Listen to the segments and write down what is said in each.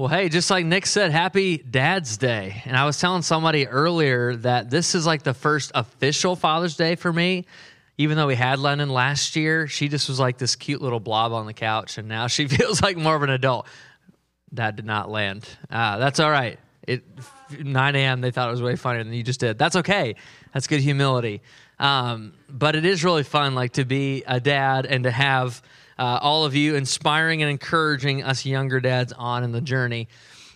Well, hey, just like Nick said, happy Dad's Day. And I was telling somebody earlier that this is like the first official Father's Day for me. Even though we had Lennon last year, she just was like this cute little blob on the couch, and now she feels like more of an adult. Dad did not land. Uh, that's all right. It 9 a.m. They thought it was way funnier than you just did. That's okay. That's good humility. Um, but it is really fun, like to be a dad and to have uh, all of you inspiring and encouraging us younger dads on in the journey.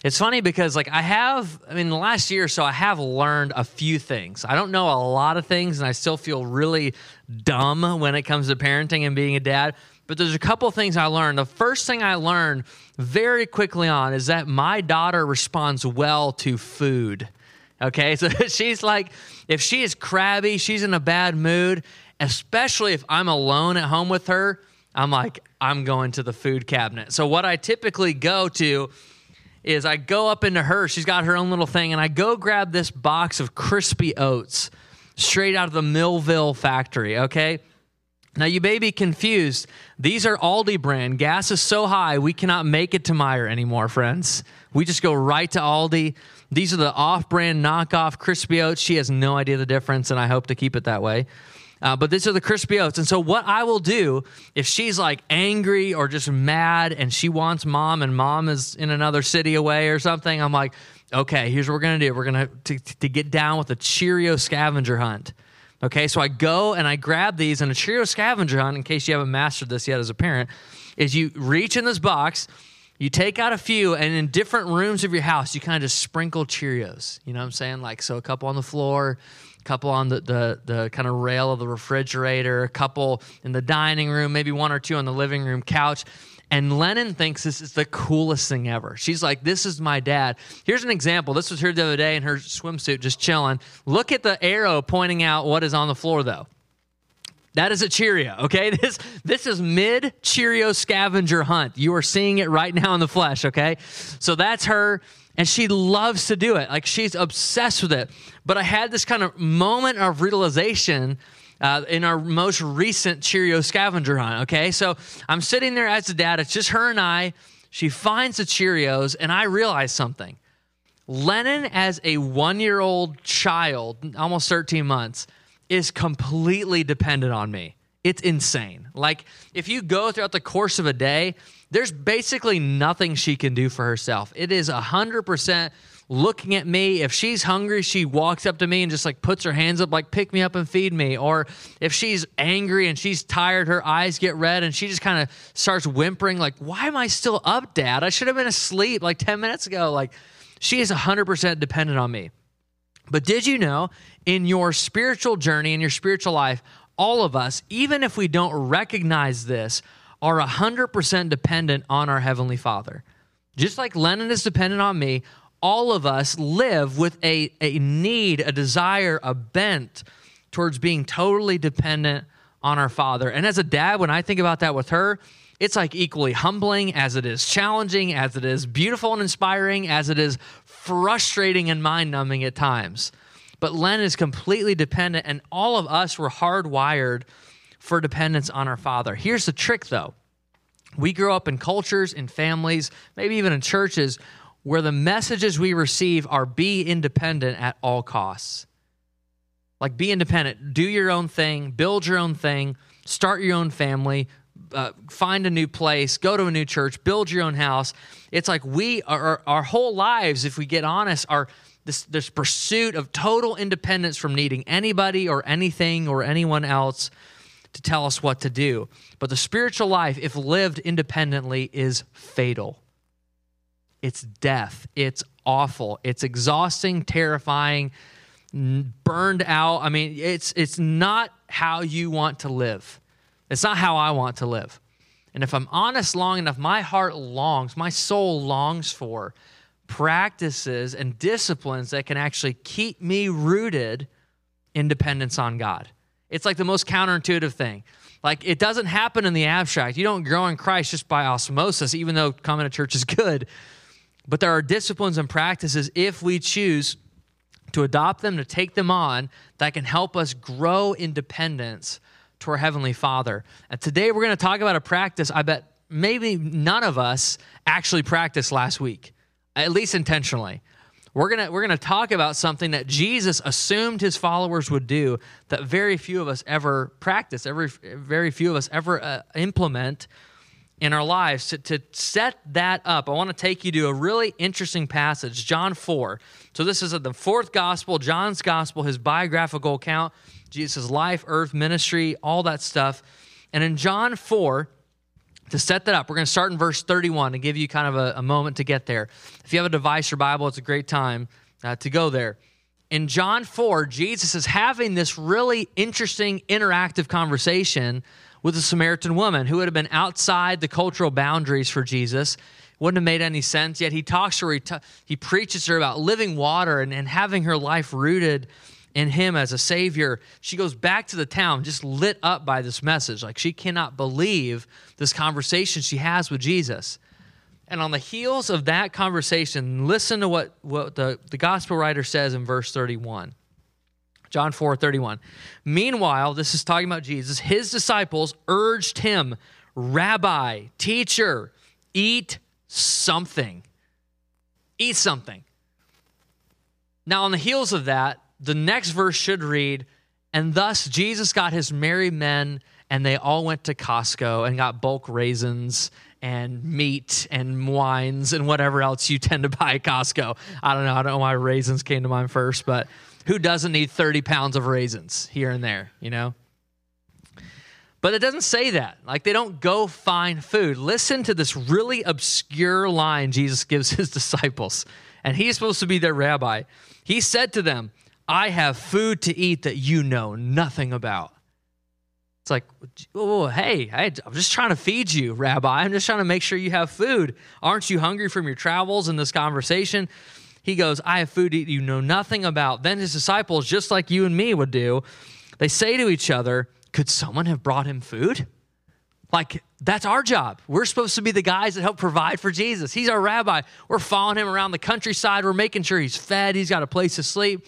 It's funny because, like, I have, I mean, the last year or so, I have learned a few things. I don't know a lot of things, and I still feel really dumb when it comes to parenting and being a dad. But there's a couple things I learned. The first thing I learned very quickly on is that my daughter responds well to food. Okay, so she's like, if she is crabby, she's in a bad mood, especially if I'm alone at home with her I'm like, I'm going to the food cabinet. So what I typically go to is I go up into her, she's got her own little thing, and I go grab this box of crispy oats straight out of the Millville factory, okay? Now, you may be confused. These are Aldi brand. Gas is so high, we cannot make it to Meijer anymore, friends. We just go right to Aldi. These are the off brand knockoff crispy oats. She has no idea the difference, and I hope to keep it that way. Uh, but these are the crispy oats. And so, what I will do if she's like angry or just mad and she wants mom and mom is in another city away or something, I'm like, okay, here's what we're going to do. We're going to to get down with a Cheerio scavenger hunt. Okay, so I go and I grab these, and a Cheerio scavenger hunt, in case you haven't mastered this yet as a parent, is you reach in this box, you take out a few, and in different rooms of your house, you kind of just sprinkle Cheerios. You know what I'm saying? Like, so a couple on the floor, couple on the, the, the kind of rail of the refrigerator, a couple in the dining room, maybe one or two on the living room couch. And Lennon thinks this is the coolest thing ever. She's like, This is my dad. Here's an example. This was her the other day in her swimsuit, just chilling. Look at the arrow pointing out what is on the floor, though. That is a Cheerio, okay? This this is mid Cheerio scavenger hunt. You are seeing it right now in the flesh, okay? So that's her and she loves to do it. Like she's obsessed with it. But I had this kind of moment of realization uh, in our most recent Cheerio scavenger hunt. Okay, so I'm sitting there as a dad. It's just her and I. She finds the Cheerios, and I realize something. Lennon, as a one year old child, almost 13 months, is completely dependent on me. It's insane. Like, if you go throughout the course of a day, there's basically nothing she can do for herself. It is 100% looking at me. If she's hungry, she walks up to me and just like puts her hands up, like, pick me up and feed me. Or if she's angry and she's tired, her eyes get red and she just kind of starts whimpering, like, why am I still up, dad? I should have been asleep like 10 minutes ago. Like, she is 100% dependent on me. But did you know in your spiritual journey, in your spiritual life, all of us, even if we don't recognize this, are 100% dependent on our Heavenly Father. Just like Lennon is dependent on me, all of us live with a, a need, a desire, a bent towards being totally dependent on our Father. And as a dad, when I think about that with her, it's like equally humbling as it is challenging, as it is beautiful and inspiring, as it is frustrating and mind numbing at times. But Len is completely dependent, and all of us were hardwired for dependence on our Father. Here's the trick, though we grow up in cultures, in families, maybe even in churches where the messages we receive are be independent at all costs. Like, be independent, do your own thing, build your own thing, start your own family, uh, find a new place, go to a new church, build your own house. It's like we are, our whole lives, if we get honest, are this, this pursuit of total independence from needing anybody or anything or anyone else to tell us what to do. But the spiritual life, if lived independently, is fatal. It's death. It's awful. It's exhausting, terrifying, burned out. I mean, it's it's not how you want to live. It's not how I want to live. And if I'm honest long enough, my heart longs, my soul longs for practices and disciplines that can actually keep me rooted in dependence on God. It's like the most counterintuitive thing. Like it doesn't happen in the abstract. You don't grow in Christ just by osmosis, even though coming to church is good. But there are disciplines and practices, if we choose to adopt them, to take them on, that can help us grow in dependence to our Heavenly Father. And today we're going to talk about a practice I bet maybe none of us actually practiced last week. at least intentionally. We're gonna we're gonna talk about something that Jesus assumed his followers would do that very few of us ever practice, every very few of us ever uh, implement in our lives. To, to set that up, I want to take you to a really interesting passage, John four. So this is the fourth gospel, John's gospel, his biographical account, Jesus' life, earth, ministry, all that stuff. And in John four to set that up, we're going to start in verse 31 to give you kind of a, a, moment to get there. If you have a device or Bible, it's a great time uh, to go there. In John 4, Jesus is having this really interesting interactive conversation with a Samaritan woman who would have been outside the cultural boundaries for Jesus. Wouldn't have made any sense, yet he talks to her, he, t- he preaches to her about living water and, and having her life rooted in him as a savior, she goes back to the town just lit up by this message. Like she cannot believe this conversation she has with Jesus. And on the heels of that conversation, listen to what, what the, the gospel writer says in verse 31. John 4 31. Meanwhile, this is talking about Jesus, his disciples urged him, Rabbi, teacher, eat something. Eat something. Now, on the heels of that, the next verse should read, And thus Jesus got his merry men, and they all went to Costco and got bulk raisins and meat and wines and whatever else you tend to buy at Costco. I don't know. I don't know why raisins came to mind first, but who doesn't need 30 pounds of raisins here and there, you know? But it doesn't say that. Like they don't go find food. Listen to this really obscure line Jesus gives his disciples. And he's supposed to be their rabbi. He said to them, I have food to eat that you know nothing about. It's like, oh, hey, I'm just trying to feed you, Rabbi. I'm just trying to make sure you have food. Aren't you hungry from your travels and this conversation? He goes, I have food to eat you know nothing about. Then his disciples, just like you and me would do, they say to each other, Could someone have brought him food? Like, that's our job. We're supposed to be the guys that help provide for Jesus. He's our rabbi. We're following him around the countryside. We're making sure he's fed, he's got a place to sleep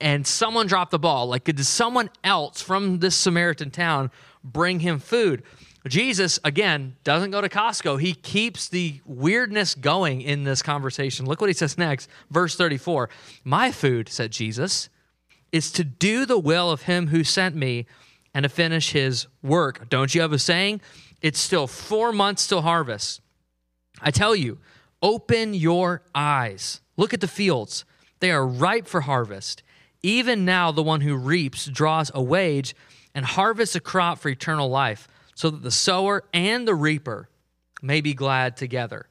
and someone dropped the ball. Like, did someone else from this Samaritan town bring him food? Jesus, again, doesn't go to Costco. He keeps the weirdness going in this conversation. Look what he says next, verse 34. My food, said Jesus, is to do the will of him who sent me and to finish his work. Don't you have a saying? It's still four months till harvest. I tell you, open your eyes. Look at the fields, they are ripe for harvest. Even now, the one who reaps draws a wage and harvests a crop for eternal life, so that the sower and the reaper may be glad together.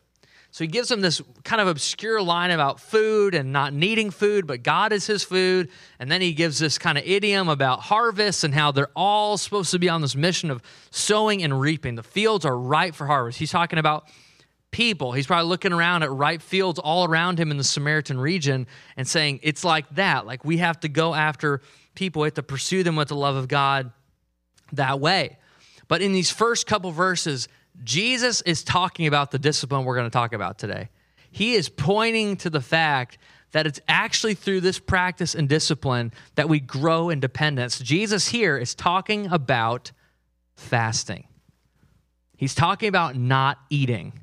So he gives them this kind of obscure line about food and not needing food, but God is his food. And then he gives this kind of idiom about harvest and how they're all supposed to be on this mission of sowing and reaping. The fields are ripe for harvest. He's talking about people. He's probably looking around at ripe fields all around him in the Samaritan region and saying, It's like that. Like we have to go after people, we have to pursue them with the love of God that way. But in these first couple verses, Jesus is talking about the discipline we're going to talk about today. He is pointing to the fact that it's actually through this practice and discipline that we grow in dependence. Jesus here is talking about fasting. He's talking about not eating.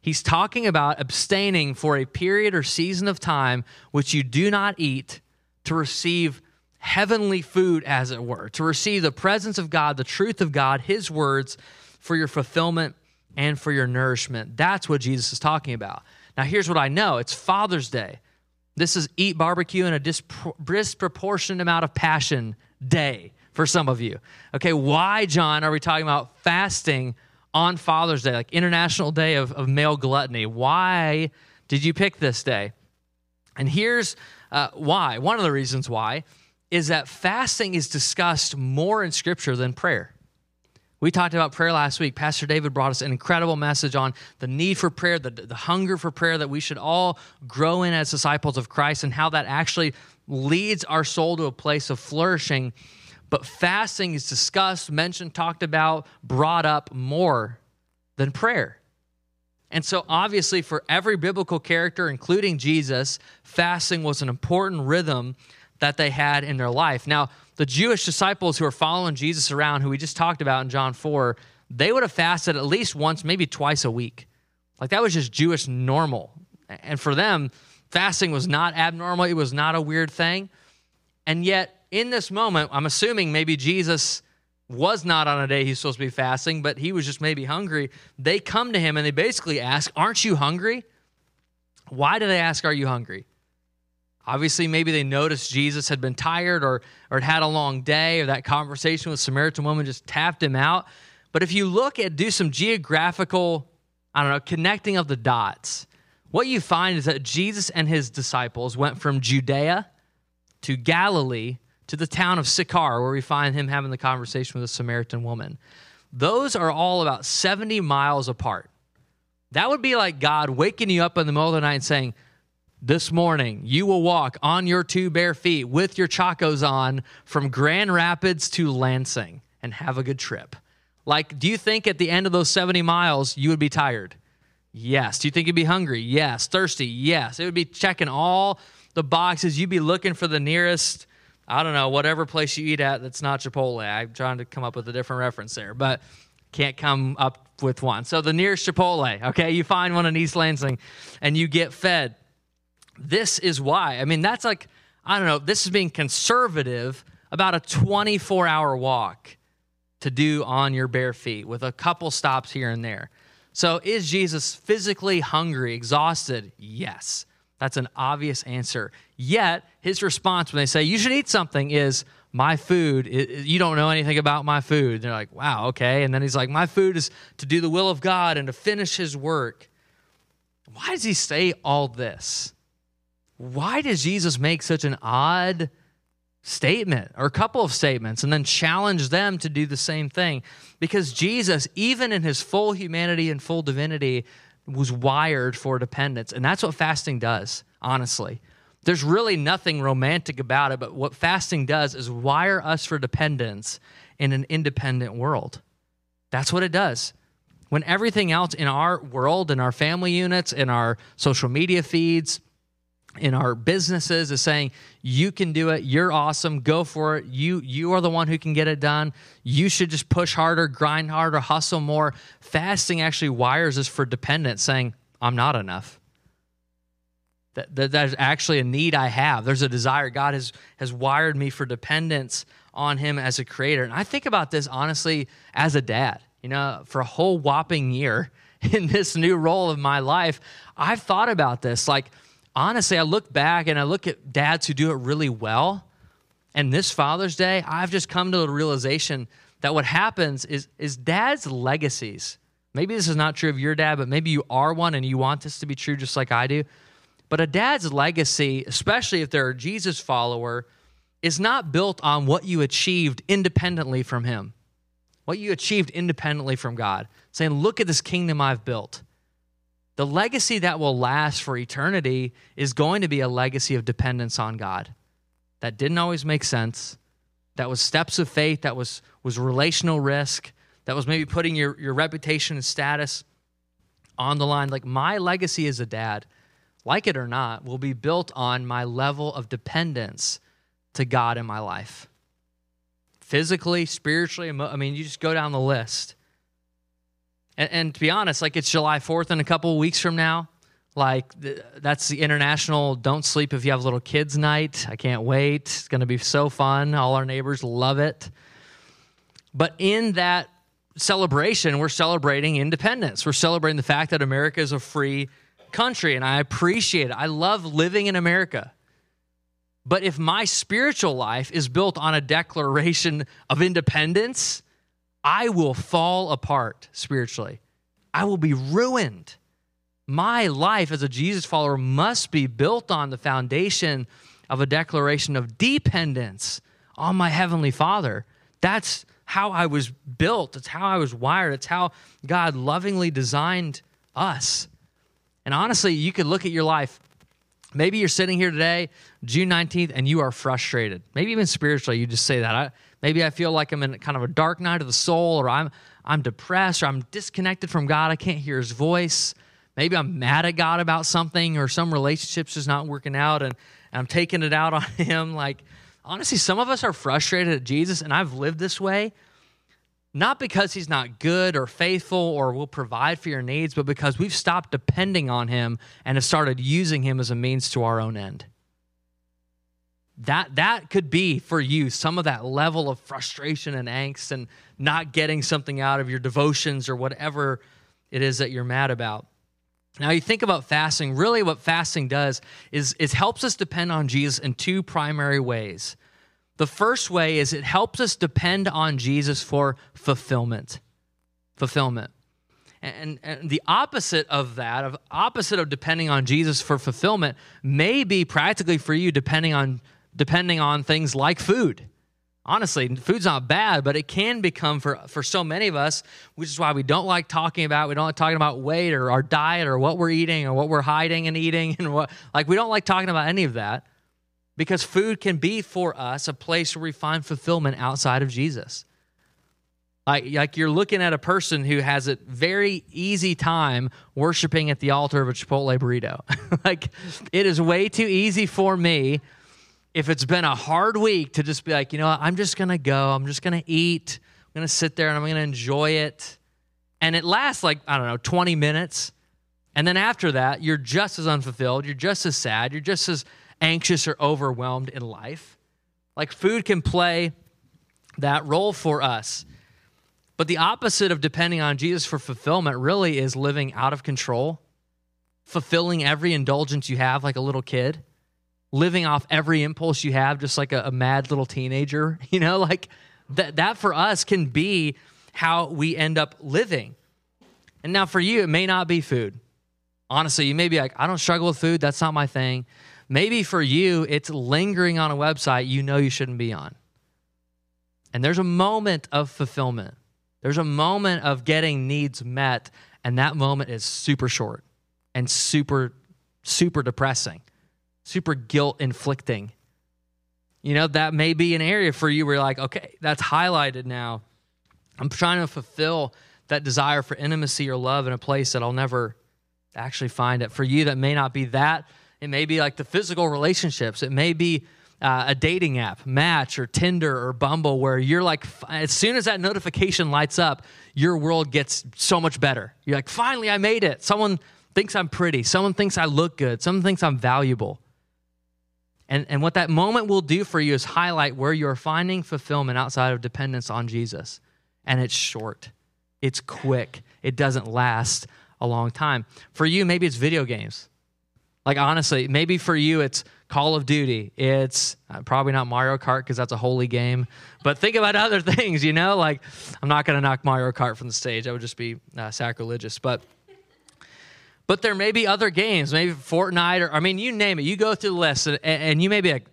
He's talking about abstaining for a period or season of time which you do not eat to receive heavenly food, as it were, to receive the presence of God, the truth of God, His words for your fulfillment and for your nourishment. That's what Jesus is talking about. Now, here's what I know it's Father's Day. This is eat barbecue in a disproportionate amount of passion day for some of you. Okay, why, John, are we talking about fasting on Father's Day, like International Day of, of Male Gluttony. Why did you pick this day? And here's uh, why. One of the reasons why is that fasting is discussed more in Scripture than prayer. We talked about prayer last week. Pastor David brought us an incredible message on the need for prayer, the, the hunger for prayer that we should all grow in as disciples of Christ, and how that actually leads our soul to a place of flourishing but fasting is discussed, mentioned, talked about, brought up more than prayer. And so, obviously, for every biblical character, including Jesus, fasting was an important rhythm that they had in their life. Now, the Jewish disciples who are following Jesus around, who we just talked about in John 4, they would have fasted at least once, maybe twice a week. Like that was just Jewish normal And for them, fasting was not abnormal, it was not a weird thing. And yet, in this moment, I'm assuming maybe Jesus was not on a day he's supposed to be fasting, but he was just maybe hungry. They come to him and they basically ask, Aren't you hungry? Why do they ask, Are you hungry? Obviously, maybe they noticed Jesus had been tired or, or had had a long day, or that conversation with Samaritan woman just tapped him out. But if you look at, do some geographical, I don't know, connecting of the dots, what you find is that Jesus and his disciples went from Judea to Galilee to the town of Sychar, where we find him having the conversation with a Samaritan woman. Those are all about 70 miles apart. That would be like God waking you up in the middle of the night and saying, This morning you will walk on your two bare feet with your chacos on from Grand Rapids to Lansing and have a good trip. Like, do you think at the end of those 70 miles you would be tired? Yes. Do you think you'd be hungry? Yes. Thirsty? Yes. It would be checking all the boxes. You'd be looking for the nearest I don't know, whatever place you eat at that's not Chipotle. I'm trying to come up with a different reference there, but can't come up with one. So the nearest Chipotle, okay, you find one in East Lansing and you get fed. This is why. I mean, that's like, I don't know, this is being conservative about a 24 hour walk to do on your bare feet with a couple stops here and there. So is Jesus physically hungry, exhausted? Yes. That's an obvious answer. Yet, his response when they say, You should eat something, is, My food, you don't know anything about my food. they're like, Wow, okay. And then he's like, My food is to do the will of God and to finish his work. Why does he say all this? Why does Jesus make such an odd statement or a couple of statements and then challenge them to do the same thing? Because Jesus, even in his full humanity and full divinity, was wired for dependence. And that's what fasting does, honestly. There's really nothing romantic about it, but what fasting does is wire us for dependence in an independent world. That's what it does. When everything else in our world, in our family units, in our social media feeds, in our businesses is saying you can do it. You're awesome. Go for it. You you are the one who can get it done. You should just push harder grind harder hustle more. Fasting actually wires us for dependence saying i'm not enough. That, that there's actually a need i have. There's a desire. God has has wired me for dependence on him as a creator. And i think about this honestly as a dad. You know for a whole whopping year in this new role of my life i've thought about this. Like honestly, I look back and I look at dads who do it really well. And this Father's Day, I've just come to the realization that what happens is, is dads' legacies. Maybe this is not true of your dad, but maybe you are one and you want this to be true just like I do. But a dad's legacy, especially if they're a Jesus follower, is not built on what you achieved independently from him, what you achieved independently from God. Saying, look at this kingdom I've built. The legacy that will last for eternity is going to be a legacy of dependence on God. That didn't always make sense. That was steps of faith, that was, was relational risk, that was maybe putting your, your reputation and status on the line. Like my legacy as a dad, like it or not, will be built on my level of dependence to God in my life. Physically, spiritually, I mean, you just go down the list. And, and to be honest, like it's July 4th in a couple weeks from now. Like that's the international don't sleep if you have little kids night. I can't wait. It's going to be so fun. All our neighbors love it. But in that celebration, we're celebrating independence. We're celebrating the fact that America is a free country, and I appreciate it. I love living in America. But if my spiritual life is built on a declaration of independence, I will fall apart spiritually. I will be ruined. My life as a Jesus follower must be built on the foundation of a declaration of dependence on my Heavenly Father. That's how I was built. It's how I was wired. It's how God lovingly designed us. And honestly, you could look at your life. Maybe you're sitting here today, June 19th, and you are frustrated. Maybe even spiritually, you just say that. I, Maybe I feel like I'm in kind of a dark night of the soul, or I'm I'm depressed, or I'm disconnected from God. I can't hear His voice. Maybe I'm mad at God about something, or some relationship's just not working out, and, and I'm taking it out on Him. Like honestly, some of us are frustrated at Jesus, and I've lived this way. not because he's not good or faithful or will provide for your needs, but because we've stopped depending on him and have started using him as a means to our own end. That, that could be for you some of that level of frustration and angst and not getting something out of your devotions or whatever it is that you're mad about. Now, you think about fasting, really, what fasting does is it helps us depend on Jesus in two primary ways. The first way is it helps us depend on Jesus for fulfillment. Fulfillment. And, and, the opposite of that, of opposite of depending on Jesus for fulfillment, may be practically for you depending on depending on things like food. Honestly, food's not bad, but it can become for for so many of us, which is why we don't like talking about. We don't like talking about weight or our diet or what we're eating or what we're hiding and eating and what like we don't like talking about any of that because food can be for us a place where we find fulfillment outside of Jesus. Like, like you're looking at a person who has a very easy time worshiping at the altar of a Chipotle burrito. like it is way too easy for me if it's been a hard week to just be like, you know, what, I'm just gonna go, I'm just gonna eat, I'm gonna sit there and I'm gonna enjoy it. And it lasts like, I don't know, 20 minutes. And then after that, you're just as unfulfilled, you're just as sad, you're just as anxious or overwhelmed in life. Like food can play that role for us. But the opposite of depending on Jesus for fulfillment really is living out of control, fulfilling every indulgence you have like a little kid, living off every impulse you have just like a, a mad little teenager. You know, like that, that for us can be how we end up living. And now for you, it may not be food. Honestly, you may be like, I don't struggle with food. That's not my thing. Maybe for you, it's lingering on a website you know you shouldn't be on. And there's a moment of fulfillment, there's a moment of getting needs met, and that moment is super short and super, super depressing, super guilt inflicting. You know, that may be an area for you where you're like, okay, that's highlighted now. I'm trying to fulfill that desire for intimacy or love in a place that I'll never actually find it. For you, that may not be that it may be like the physical relationships. It may be uh, a dating app, Match or Tinder or Bumble, where you're like, as soon as that notification lights up, your world gets so much better. You're like, finally, I made it. Someone thinks I'm pretty. Someone thinks I look good. Someone thinks I'm valuable. And, and what that moment will do for you is highlight where you're finding fulfillment outside of dependence on Jesus. And it's short, it's quick, it doesn't last a long time. For you, maybe it's video games. Like, honestly, maybe for you it's Call of Duty. It's uh, probably not Mario Kart because that's a holy game. But think about other things, you know? Like, I'm not going to knock Mario Kart from the stage. That would just be uh, sacrilegious. But. But there may be other games, maybe Fortnite, or I mean, you name it. You go through the list, and, and you may be like,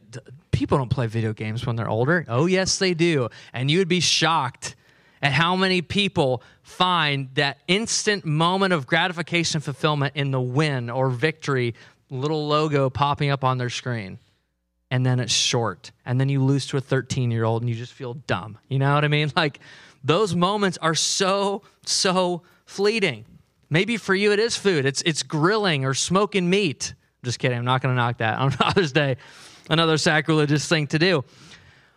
people don't play video games when they're older. Oh, yes, they do. And you would be shocked at how many people find that instant moment of gratification fulfillment in the win or victory little logo popping up on their screen and then it's short and then you lose to a 13 year old and you just feel dumb you know what i mean like those moments are so so fleeting maybe for you it is food it's it's grilling or smoking meat just kidding i'm not going to knock that on father's day another sacrilegious thing to do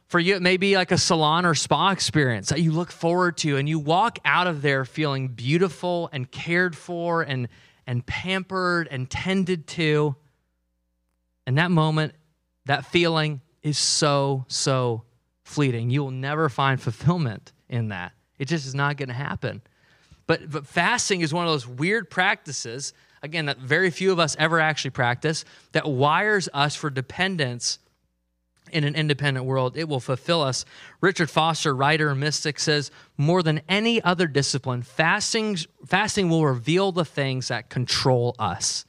for you it may be like a salon or spa experience that you look forward to and you walk out of there feeling beautiful and cared for and and pampered and tended to. And that moment, that feeling is so, so fleeting. You will never find fulfillment in that. It just is not going to happen. But, but fasting is one of those weird practices, again, that very few of us ever actually practice, that wires us for dependence in an independent world. It will fulfill us. Richard Foster, writer and mystic, says more than any other discipline, fasting, fasting will reveal the things that control us.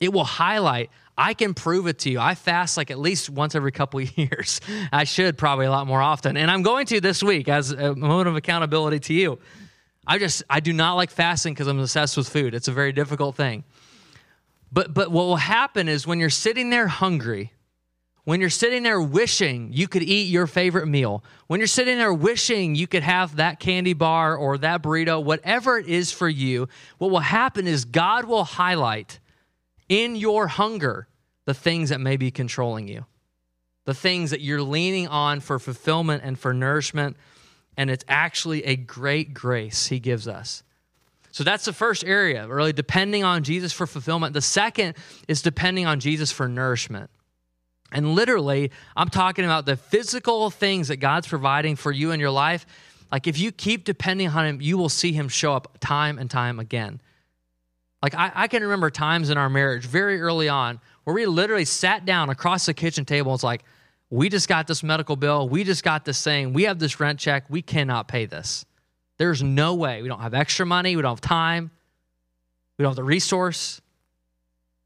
It will highlight, I can prove it to you. I fast like at least once every couple of years. I should probably a lot more often. And I'm going to this week as a moment of accountability to you. I just, I do not like fasting because I'm obsessed with food. It's a very difficult thing. But, but what will happen is when you're sitting there hungry, when you're sitting there wishing you could eat your favorite meal, when you're sitting there wishing you could have that candy bar or that burrito, whatever it is for you, what will happen is God will highlight in your hunger the things that may be controlling you, the things that you're leaning on for fulfillment and for nourishment. And it's actually a great grace he gives us. So that's the first area, really depending on Jesus for fulfillment. The second is depending on Jesus for nourishment. And literally, I'm talking about the physical things that God's providing for you in your life. Like if you keep depending on Him, you will see Him show up time and time again. Like I, I can remember times in our marriage very early on where we literally sat down across the kitchen table and it's like, we just got this medical bill. We just got this thing. We have this rent check. We cannot pay this. There's no way. We don't have extra money. We don't have time. We don't have the resource.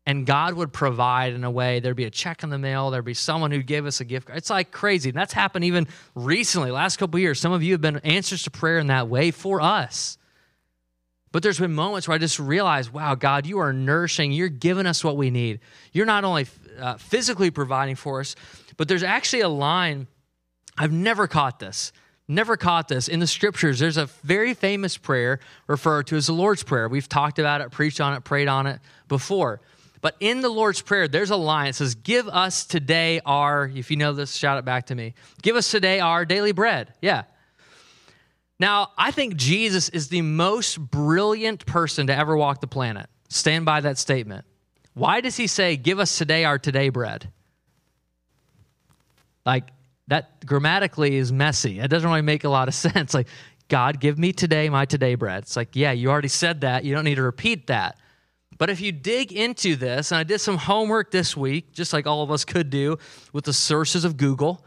And God would provide in a way. There'd be a check in the mail. There'd be someone who'd give us a gift card. It's like crazy. And that's happened even recently, last couple years. Some of you have been answers to prayer in that way for us. But there's been moments where I just realized, wow, God, you are nourishing. You're giving us what we need. You're not only uh, physically providing for us, but there's actually a line, I've never caught this, never caught this. In the scriptures, there's a very famous prayer referred to as the Lord's Prayer. We've talked about it, preached on it, prayed on it before. But in the Lord's Prayer, there's a line. that says, Give us today our, if you know this, shout it back to me. Give us today our daily bread. Yeah. Now, I think Jesus is the most brilliant person to ever walk the planet. Stand by that statement. Why does he say, Give us today our today bread? Like that grammatically is messy. It doesn't really make a lot of sense. Like, God, give me today my today bread. It's like, yeah, you already said that. You don't need to repeat that. But if you dig into this, and I did some homework this week, just like all of us could do with the sources of Google,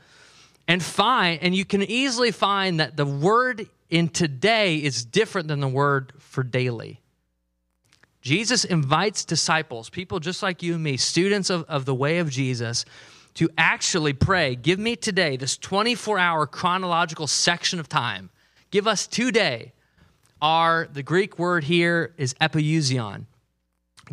and find, and you can easily find that the word in today is different than the word for daily. Jesus invites disciples, people just like you and me, students of, of the way of Jesus, to actually pray, give me today this 24 hour chronological section of time. Give us today. Our, the Greek word here is epiousion.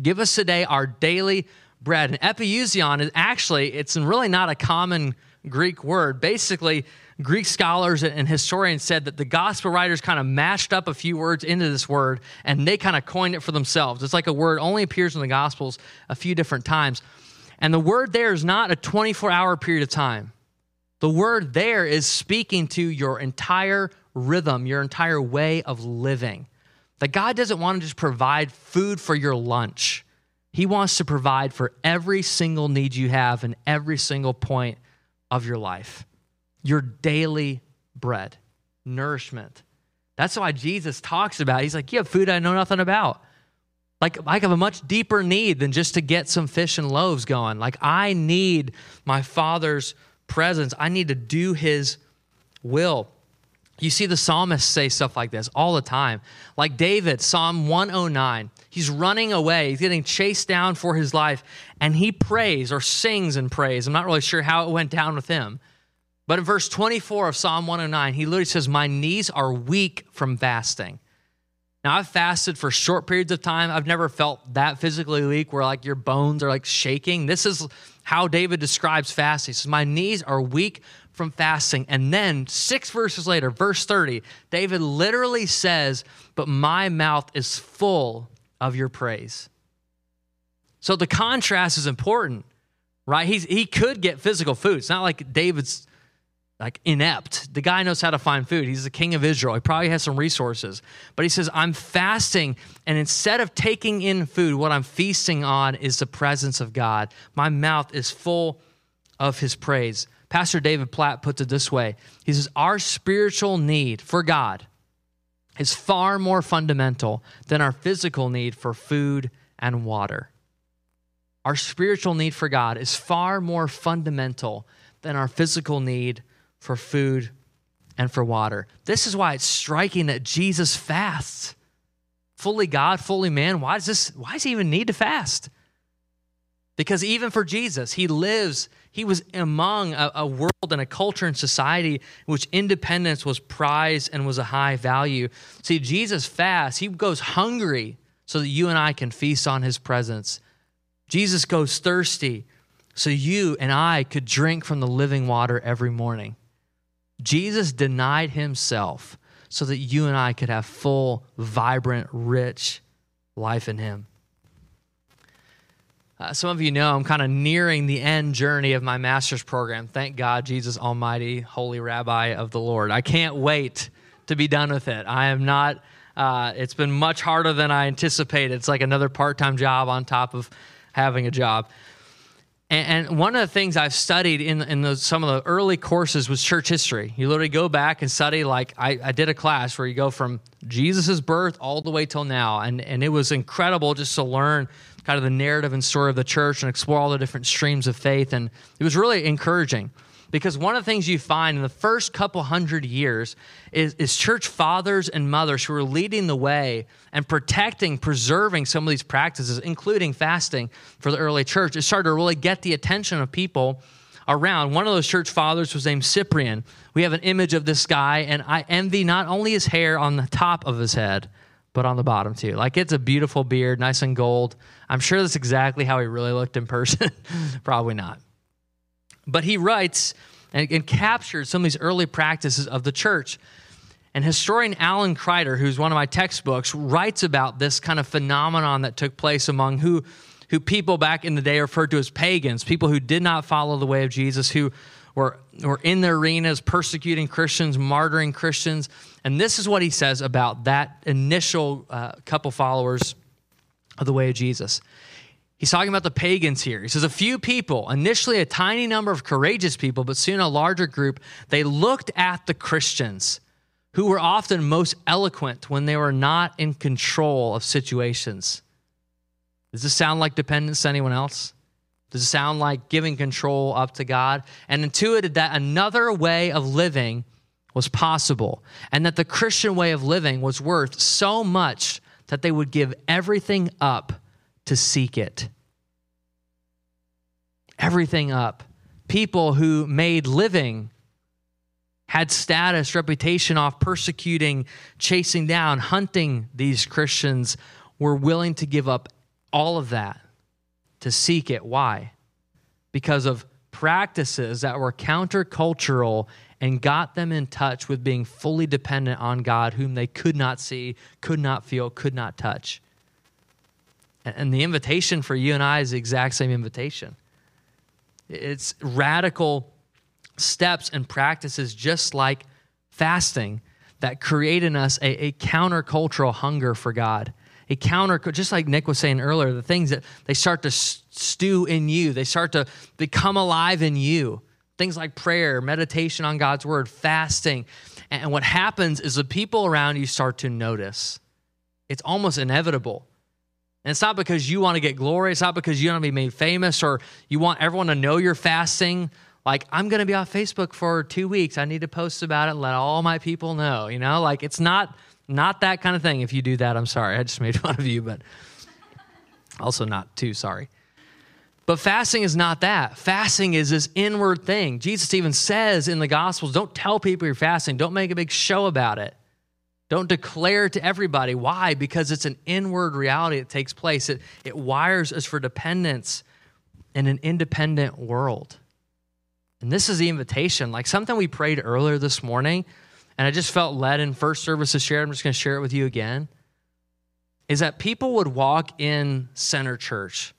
Give us today our daily bread. And epiousion is actually, it's really not a common Greek word. Basically, Greek scholars and historians said that the gospel writers kind of mashed up a few words into this word and they kind of coined it for themselves. It's like a word only appears in the gospels a few different times. And the word there is not a 24 hour period of time. The word there is speaking to your entire rhythm, your entire way of living. That God doesn't want to just provide food for your lunch. He wants to provide for every single need you have in every single point of your life. Your daily bread, nourishment. That's why Jesus talks about. It. He's like, "You have food I know nothing about." Like, I have a much deeper need than just to get some fish and loaves going. Like, I need my Father's presence, I need to do His will. You see the psalmists say stuff like this all the time. Like David, Psalm 109, he's running away, he's getting chased down for his life, and he prays or sings and prays. I'm not really sure how it went down with him. But in verse 24 of Psalm 109, he literally says, My knees are weak from fasting. Now, I've fasted for short periods of time. I've never felt that physically weak where like your bones are like shaking. This is how David describes fasting. He says, My knees are weak from fasting. And then six verses later, verse 30, David literally says, But my mouth is full of your praise. So the contrast is important, right? He's, he could get physical food. It's not like David's like inept. The guy knows how to find food. He's the king of Israel. He probably has some resources. But he says, I'm fasting, and instead of taking in food, what I'm feasting on is the presence of God. My mouth is full of his praise. Pastor David Platt puts it this way He says, Our spiritual need for God is far more fundamental than our physical need for food and water. Our spiritual need for God is far more fundamental than our physical need for food and for water. This is why it's striking that Jesus fasts. Fully God, fully man. Why does this why does he even need to fast? Because even for Jesus, he lives, he was among a, a, world and a culture and society in which independence was prized and was a high value. See, Jesus fasts, he goes hungry so that you and I can feast on his presence. Jesus goes thirsty so you and I could drink from the living water every morning. Jesus denied himself so that you and I could have full, vibrant, rich life in him. Uh, some of you know I'm kind of nearing the end journey of my master's program. Thank God, Jesus Almighty, Holy Rabbi of the Lord. I can't wait to be done with it. I am not. Uh, it's been much harder than I anticipated. It's like another part-time job on top of having a job. And, and one of the things I've studied in, in some of the early courses was church history. You literally go back and study, like I, I did a class where you go from Jesus' birth all the way till now. And, and it was incredible just to learn kind of the narrative and story of the church and explore all the different streams of faith. And it was really encouraging because one of the things you find in the first couple hundred years is, is, church fathers and mothers who are leading the way and protecting, preserving some of these practices, including fasting for the early church. It started to really get the attention of people around. One of those church fathers was named Cyprian. We have an image of this guy, and I envy not only his hair on the top of his head, but on the bottom too. Like it's a beautiful beard, nice and gold. I'm sure that's exactly how he really looked in person. Probably not. But he writes and, and captures some of these early practices of the church. And historian Alan Kreider, who's one of my textbooks, writes about this kind of phenomenon that took place among who, who people back in the day referred to as pagans, people who did not follow the way of Jesus, who were, were in the arenas persecuting Christians, martyring Christians. And this is what he says about that initial uh, couple followers of the way of Jesus. He's talking about the pagans here. He says a few people, initially a tiny number of courageous people, but soon a larger group, they looked at the Christians who were often most eloquent when they were not in control of situations. Does this sound like dependence to anyone else? Does it sound like giving control up to God? And intuited that another way of living was possible and that the Christian way of living was worth so much that they would give everything up to seek it. Everything up. People who made living, had status, reputation off persecuting, chasing down, hunting these Christians, were willing to give up all of that to seek it. Why? Because of practices that were countercultural and got them in touch with being fully dependent on God, whom they could not see, could not feel, could not touch. And the invitation for you and I is the exact same invitation. It's radical steps and practices, just like fasting, that create in us a, a countercultural hunger for God. A counter, just like Nick was saying earlier, the things that they start to stew in you, they start to become alive in you. Things like prayer, meditation on God's word, fasting. And what happens is the people around you start to notice. It's almost inevitable and it's not because you want to get glory. It's not because you want to be made famous or you want everyone to know you're fasting. Like, I'm going to be on Facebook for two weeks. I need to post about it and let all my people know. You know, like it's not not that kind of thing. If you do that, I'm sorry. I just made fun of you, but also not too sorry. But fasting is not that. Fasting is this inward thing. Jesus even says in the Gospels, don't tell people you're fasting, don't make a big show about it. Don't declare to everybody. Why? Because it's an inward reality that takes place. It, it wires us for dependence in an independent world. And this is the invitation, like something we prayed earlier this morning, and I just felt led in first service to share. I'm just going to share it with you again. Is that people would walk in Center Church.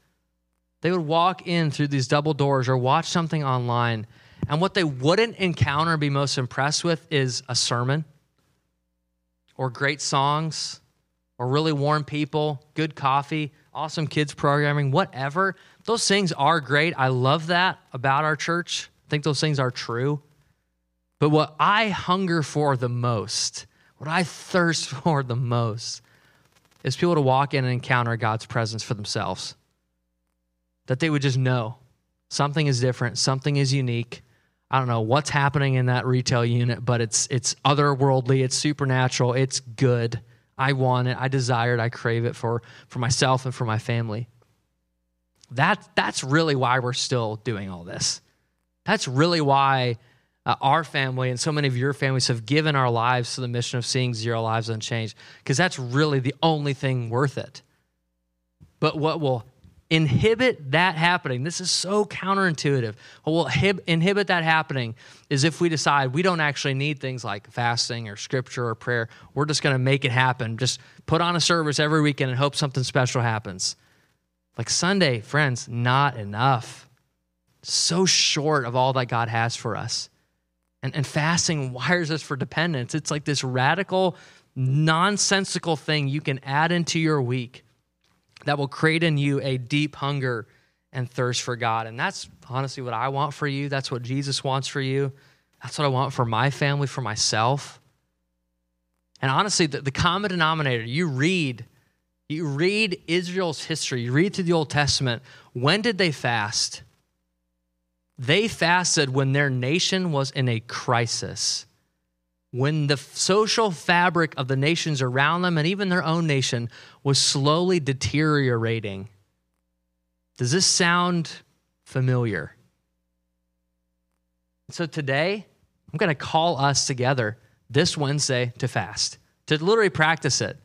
They would walk in through these double doors or watch something online. And what they wouldn't encounter and be most impressed with is a sermon or great songs or really warm people, good coffee, awesome kids programming, whatever. Those things are great. I love that about our church. I think those things are true. But what I hunger for the most, what I thirst for the most, is people to walk in and encounter God's presence for themselves. That they would just know something is different, something is unique, I don't know what's happening in that retail unit, but it's it's otherworldly, it's supernatural, it's good. I want it, I desire it, I crave it for for myself and for my family. That that's really why we're still doing all this. That's really why uh, our family and so many of your families have given our lives to the mission of seeing zero lives unchanged because that's really the only thing worth it. But what will inhibit that happening. This is so counterintuitive. Will inhibit that happening is if we decide we don't actually need things like fasting or scripture or prayer. We're just going to make it happen. Just put on a service every weekend and hope something special happens. Like Sunday, friends, not enough. So short of all that God has for us. And, and fasting wires us for dependence. It's like this radical, nonsensical thing you can add into your week that will create in you a deep hunger and thirst for God. And that's honestly what I want for you. That's what Jesus wants for you. That's what I want for my family, for myself. And honestly, the, the common denominator, you read, you read Israel's history, you read through the Old Testament. When did they fast? They fasted when their nation was in a crisis. When the social fabric of the nations around them and even their own nation was slowly deteriorating. Does this sound familiar? So today, I'm going to call us together this Wednesday to fast, to literally practice it.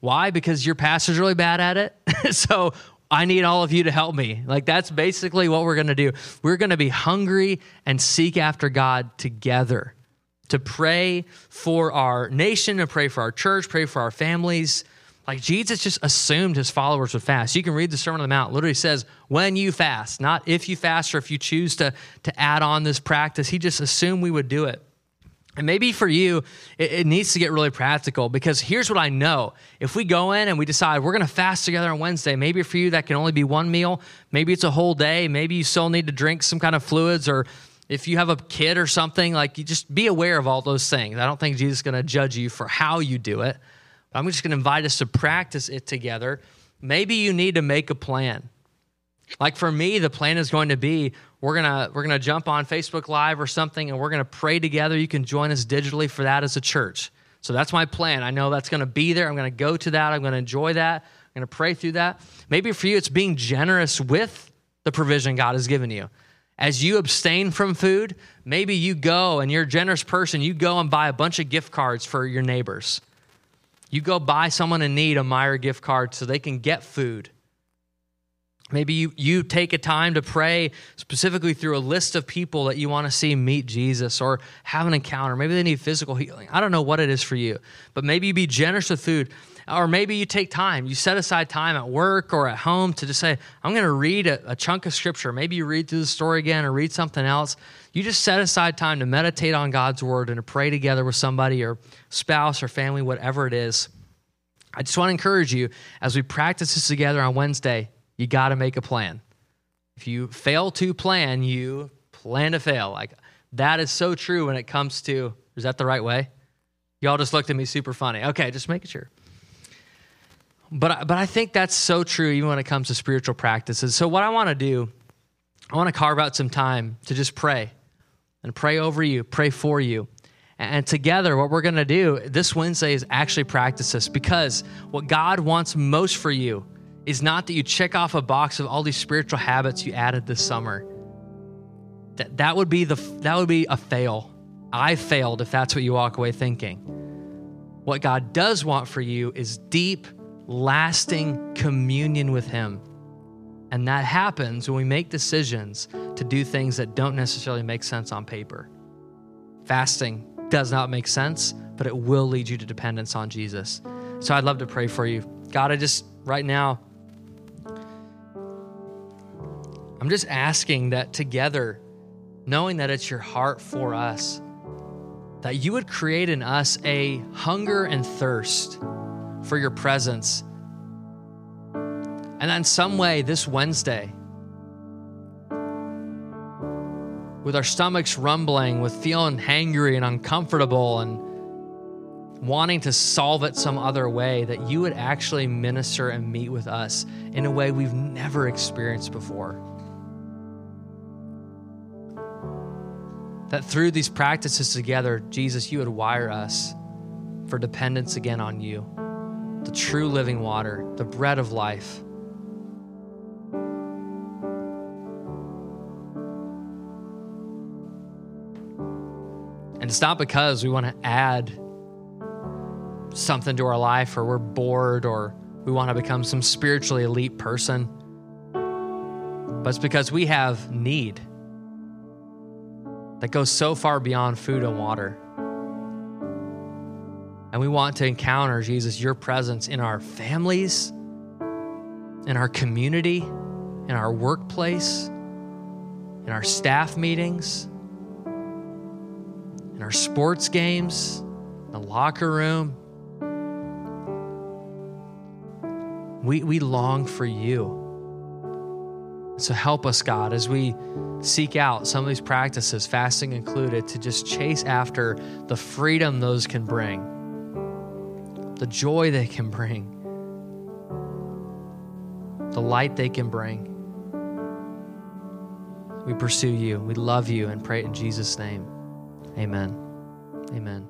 Why? Because your pastor's really bad at it. so I need all of you to help me. Like that's basically what we're going to do. We're going to be hungry and seek after God together to pray for our nation, to pray for our church, pray for our families. Like Jesus just assumed his followers would fast. You can read the Sermon on the Mount. Literally says when you fast, not if you fast or if you choose to, to add on this practice. He just assumed we would do it. And maybe for you, it, it, needs to get really practical because here's what I know. If we go in and we decide we're going to fast together on Wednesday, maybe for you that can only be one meal, maybe it's a whole day, maybe you still need to drink some kind of fluids, or if you have a kid or something, like you just be aware of all those things. I don't think Jesus is going to judge you for how you do it. I'm just going to invite us to practice it together. Maybe you need to make a plan. Like for me, the plan is going to be we're gonna we're gonna jump on Facebook Live or something, and we're gonna pray together. You can join us digitally for that as a church. So that's my plan. I know that's gonna be there. I'm gonna go to that. I'm gonna enjoy that. I'm gonna pray through that. Maybe for you, it's being generous with the provision God has given you. As you abstain from food, maybe you go and you're a generous person. You go and buy a bunch of gift cards for your neighbors. You go buy someone in need a Meijer gift card so they can get food Maybe you, you take a time to pray specifically through a list of people that you want to see meet Jesus or have an encounter. Maybe they need physical healing. I don't know what it is for you, but maybe you be generous with food. Or maybe you take time, you set aside time at work or at home to just say, I'm going to read a, a chunk of scripture. Maybe you read through the story again or read something else. You just set aside time to meditate on God's word and to pray together with somebody or spouse or family, whatever it is. I just want to encourage you as we practice this together on Wednesday you got to make a plan. If you fail to plan, you plan to fail. Like that is so true when it comes to, is that the right way? Y'all just looked at me super funny. Okay, just making sure. But, but I think that's so true even when it comes to spiritual practices. So, what I want to do, I want to carve out some time to just pray and pray over you, pray for you. And together, what we're going to do this Wednesday is actually practice this because what God wants most for you is not that you check off a box of all these spiritual habits you added this summer. That, that would be the that would be a fail. I failed if that's what you walk away thinking. What God does want for you is deep, lasting communion with Him. And that happens when we make decisions to do things that don't necessarily make sense on paper. Fasting does not make sense, but it will lead you to dependence on Jesus. So I'd love to pray for you. God, I just, right now, I'm just asking that together, knowing that it's your heart for us, that you would create in us a hunger and thirst for your presence. And in some way, this Wednesday, with our stomachs rumbling, with feeling hangry and uncomfortable and wanting to solve it some other way, that you would actually minister and meet with us in a way we've never experienced before. That through these practices together, Jesus, you would wire us for dependence again on you, the true living water, the bread of life. And it's not because we want to add something to our life or we're bored or we want to become some spiritually elite person, but it's because we have need that goes so far beyond food and water. And we want to encounter, Jesus, your presence in our families, in our community, in our workplace, in our staff meetings. in our sports games, in the locker room. We, we long for you. So help us, God, as we seek out some of these practices, fasting included, to just chase after the freedom those can bring, the joy they can bring, the light they can bring. We pursue you. We love you and pray in Jesus' name. Amen. Amen.